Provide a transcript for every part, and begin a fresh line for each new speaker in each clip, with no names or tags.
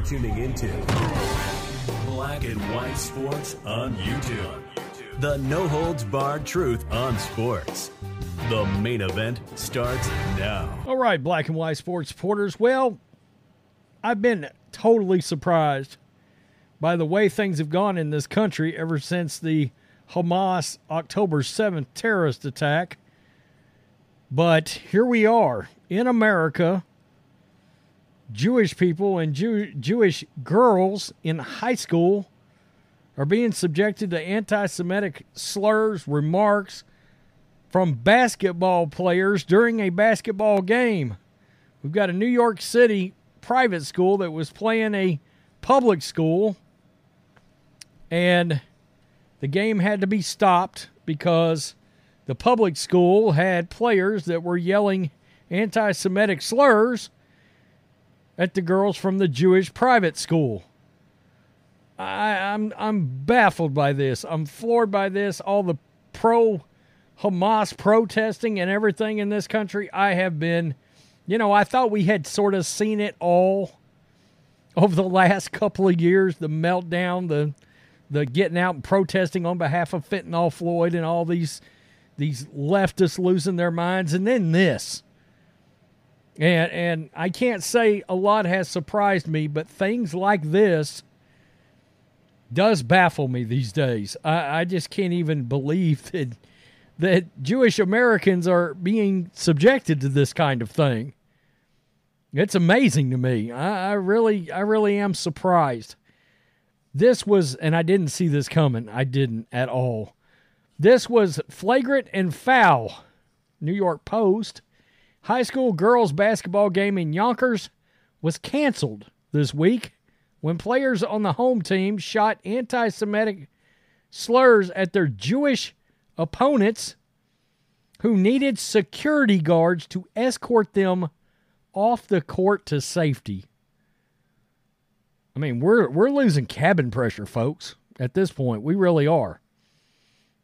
You're tuning into Black and White Sports on YouTube. The no holds barred truth on sports. The main event starts now.
All right, black and white sports supporters. Well, I've been totally surprised by the way things have gone in this country ever since the Hamas October 7th terrorist attack. But here we are in America. Jewish people and Jew- Jewish girls in high school are being subjected to anti Semitic slurs, remarks from basketball players during a basketball game. We've got a New York City private school that was playing a public school, and the game had to be stopped because the public school had players that were yelling anti Semitic slurs at the girls from the Jewish private school. I, I'm I'm baffled by this. I'm floored by this. All the pro Hamas protesting and everything in this country. I have been, you know, I thought we had sort of seen it all over the last couple of years. The meltdown, the the getting out and protesting on behalf of fentanyl Floyd and all these these leftists losing their minds, and then this. And and I can't say a lot has surprised me, but things like this does baffle me these days. I, I just can't even believe that that Jewish Americans are being subjected to this kind of thing. It's amazing to me. I, I really I really am surprised. This was and I didn't see this coming. I didn't at all. This was flagrant and foul. New York Post high school girls basketball game in Yonkers was canceled this week when players on the home team shot anti Semitic slurs at their Jewish opponents who needed security guards to escort them off the court to safety. I mean, we're we're losing cabin pressure, folks. At this point, we really are.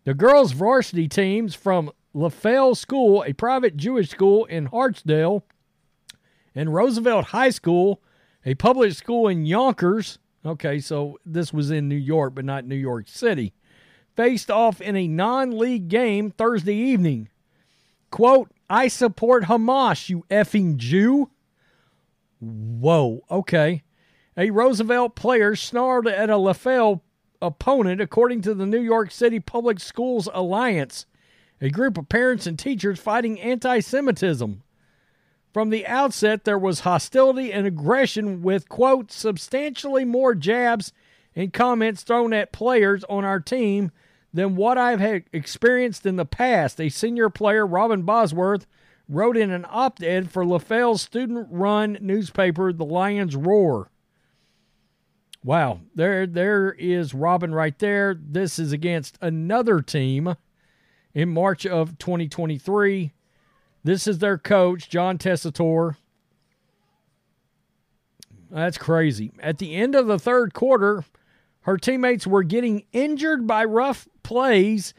The girls' varsity teams from Leffell School, a private Jewish school in Hartsdale, and Roosevelt High School, a public school in Yonkers. Okay, so this was in New York, but not New York City. Faced off in a non league game Thursday evening. Quote, I support Hamas, you effing Jew. Whoa, okay. A Roosevelt player snarled at a Leffell opponent, according to the New York City Public Schools Alliance, a group of parents and teachers fighting anti Semitism. From the outset, there was hostility and aggression with, quote, substantially more jabs and comments thrown at players on our team than what I've had experienced in the past. A senior player, Robin Bosworth, wrote in an op ed for Leffell's student run newspaper, The Lions Roar. Wow, there, there is Robin right there. This is against another team in March of 2023. This is their coach, John Tessitore. That's crazy. At the end of the third quarter, her teammates were getting injured by rough plays,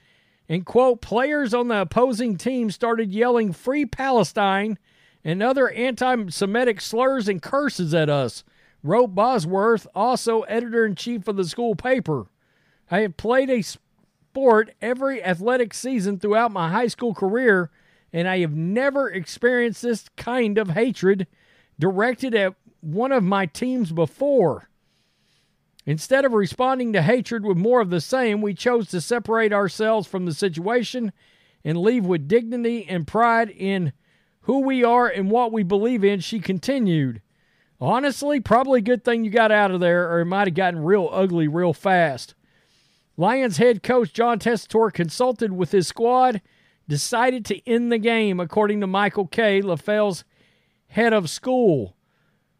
and quote, players on the opposing team started yelling free Palestine and other anti Semitic slurs and curses at us, wrote Bosworth, also editor in chief of the school paper. I have played a sport every athletic season throughout my high school career, and I have never experienced this kind of hatred directed at one of my teams before. Instead of responding to hatred with more of the same, we chose to separate ourselves from the situation and leave with dignity and pride in who we are and what we believe in, she continued. Honestly, probably a good thing you got out of there, or it might have gotten real ugly real fast. Lions head coach John Tessitore consulted with his squad, decided to end the game, according to Michael Kay, Leffell's head of school.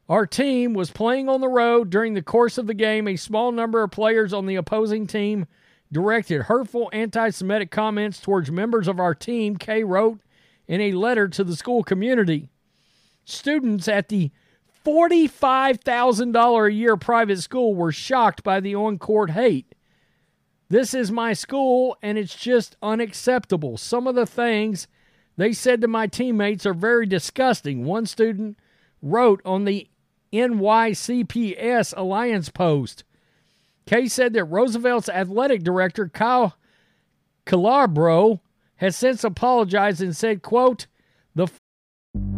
Our team was playing on the road during the course of the game. A small number of players on the opposing team directed hurtful anti Semitic comments towards members of our team, Kay wrote in a letter to the school community. Students at the $45,000 a year private school were shocked by the on court hate. This is my school, and it's just unacceptable. Some of the things they said to my teammates are very disgusting. One student wrote on the NYCPS Alliance post. Kay said that Roosevelt's athletic director, Kyle Calabro, has since apologized and said, quote,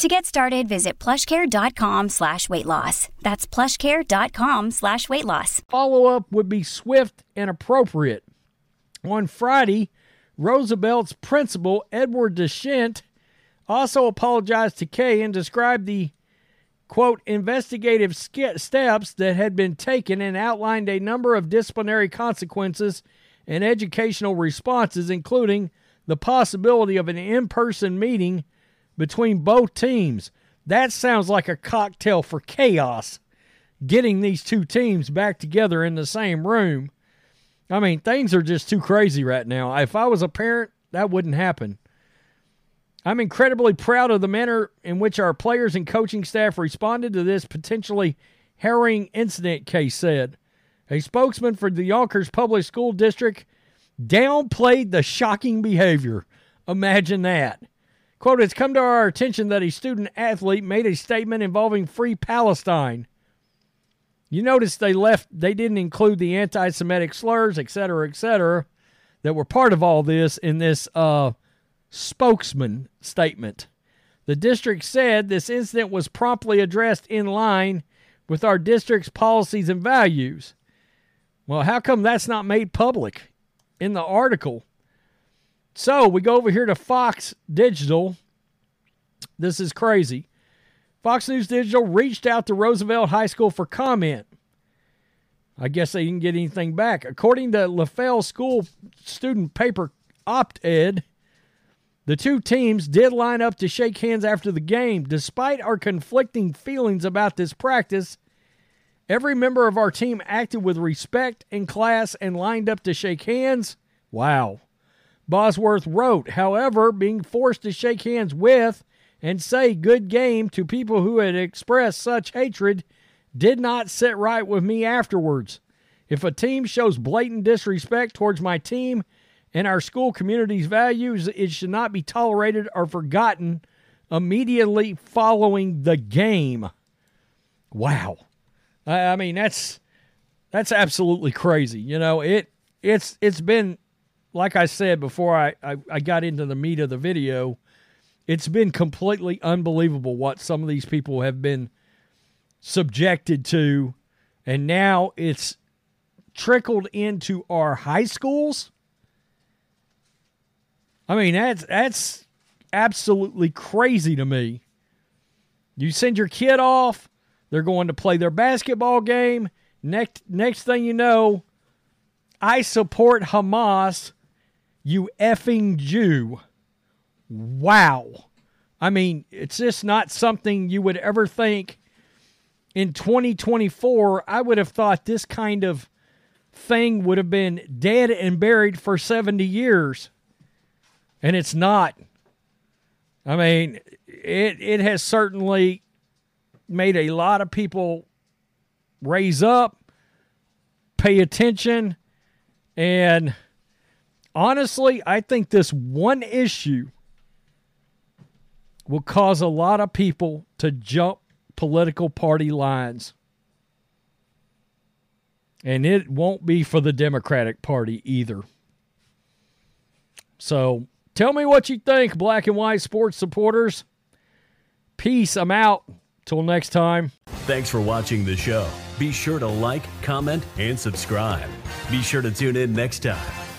To get started, visit plushcare.com slash weight loss. That's plushcare.com slash weight loss.
Follow up would be swift and appropriate. On Friday, Roosevelt's principal, Edward Deschent, also apologized to Kay and described the quote investigative steps that had been taken and outlined a number of disciplinary consequences and educational responses, including the possibility of an in person meeting between both teams. That sounds like a cocktail for chaos, getting these two teams back together in the same room. I mean, things are just too crazy right now. If I was a parent, that wouldn't happen. I'm incredibly proud of the manner in which our players and coaching staff responded to this potentially harrowing incident, Case said. A spokesman for the Yonkers Public School District downplayed the shocking behavior. Imagine that. Quote, it's come to our attention that a student athlete made a statement involving free Palestine. You notice they left, they didn't include the anti Semitic slurs, et cetera, et cetera, that were part of all this in this uh, spokesman statement. The district said this incident was promptly addressed in line with our district's policies and values. Well, how come that's not made public in the article? So we go over here to Fox Digital. This is crazy. Fox News Digital reached out to Roosevelt High School for comment. I guess they didn't get anything back. According to Leffell School student paper opt ed, the two teams did line up to shake hands after the game. Despite our conflicting feelings about this practice, every member of our team acted with respect and class and lined up to shake hands. Wow. Bosworth wrote, however, being forced to shake hands with and say good game to people who had expressed such hatred did not sit right with me afterwards. If a team shows blatant disrespect towards my team and our school community's values, it should not be tolerated or forgotten immediately following the game. Wow. I mean, that's that's absolutely crazy. You know, it it's it's been like I said before I, I, I got into the meat of the video, it's been completely unbelievable what some of these people have been subjected to. And now it's trickled into our high schools. I mean, that's that's absolutely crazy to me. You send your kid off, they're going to play their basketball game. Next next thing you know, I support Hamas, you effing Jew. Wow. I mean, it's just not something you would ever think in 2024. I would have thought this kind of thing would have been dead and buried for 70 years. And it's not. I mean, it it has certainly made a lot of people raise up, pay attention, and honestly, I think this one issue will cause a lot of people to jump political party lines. And it won't be for the Democratic Party either. So tell me what you think, black and white sports supporters. Peace. I'm out. Till next time.
Thanks for watching the show. Be sure to like, comment, and subscribe. Be sure to tune in next time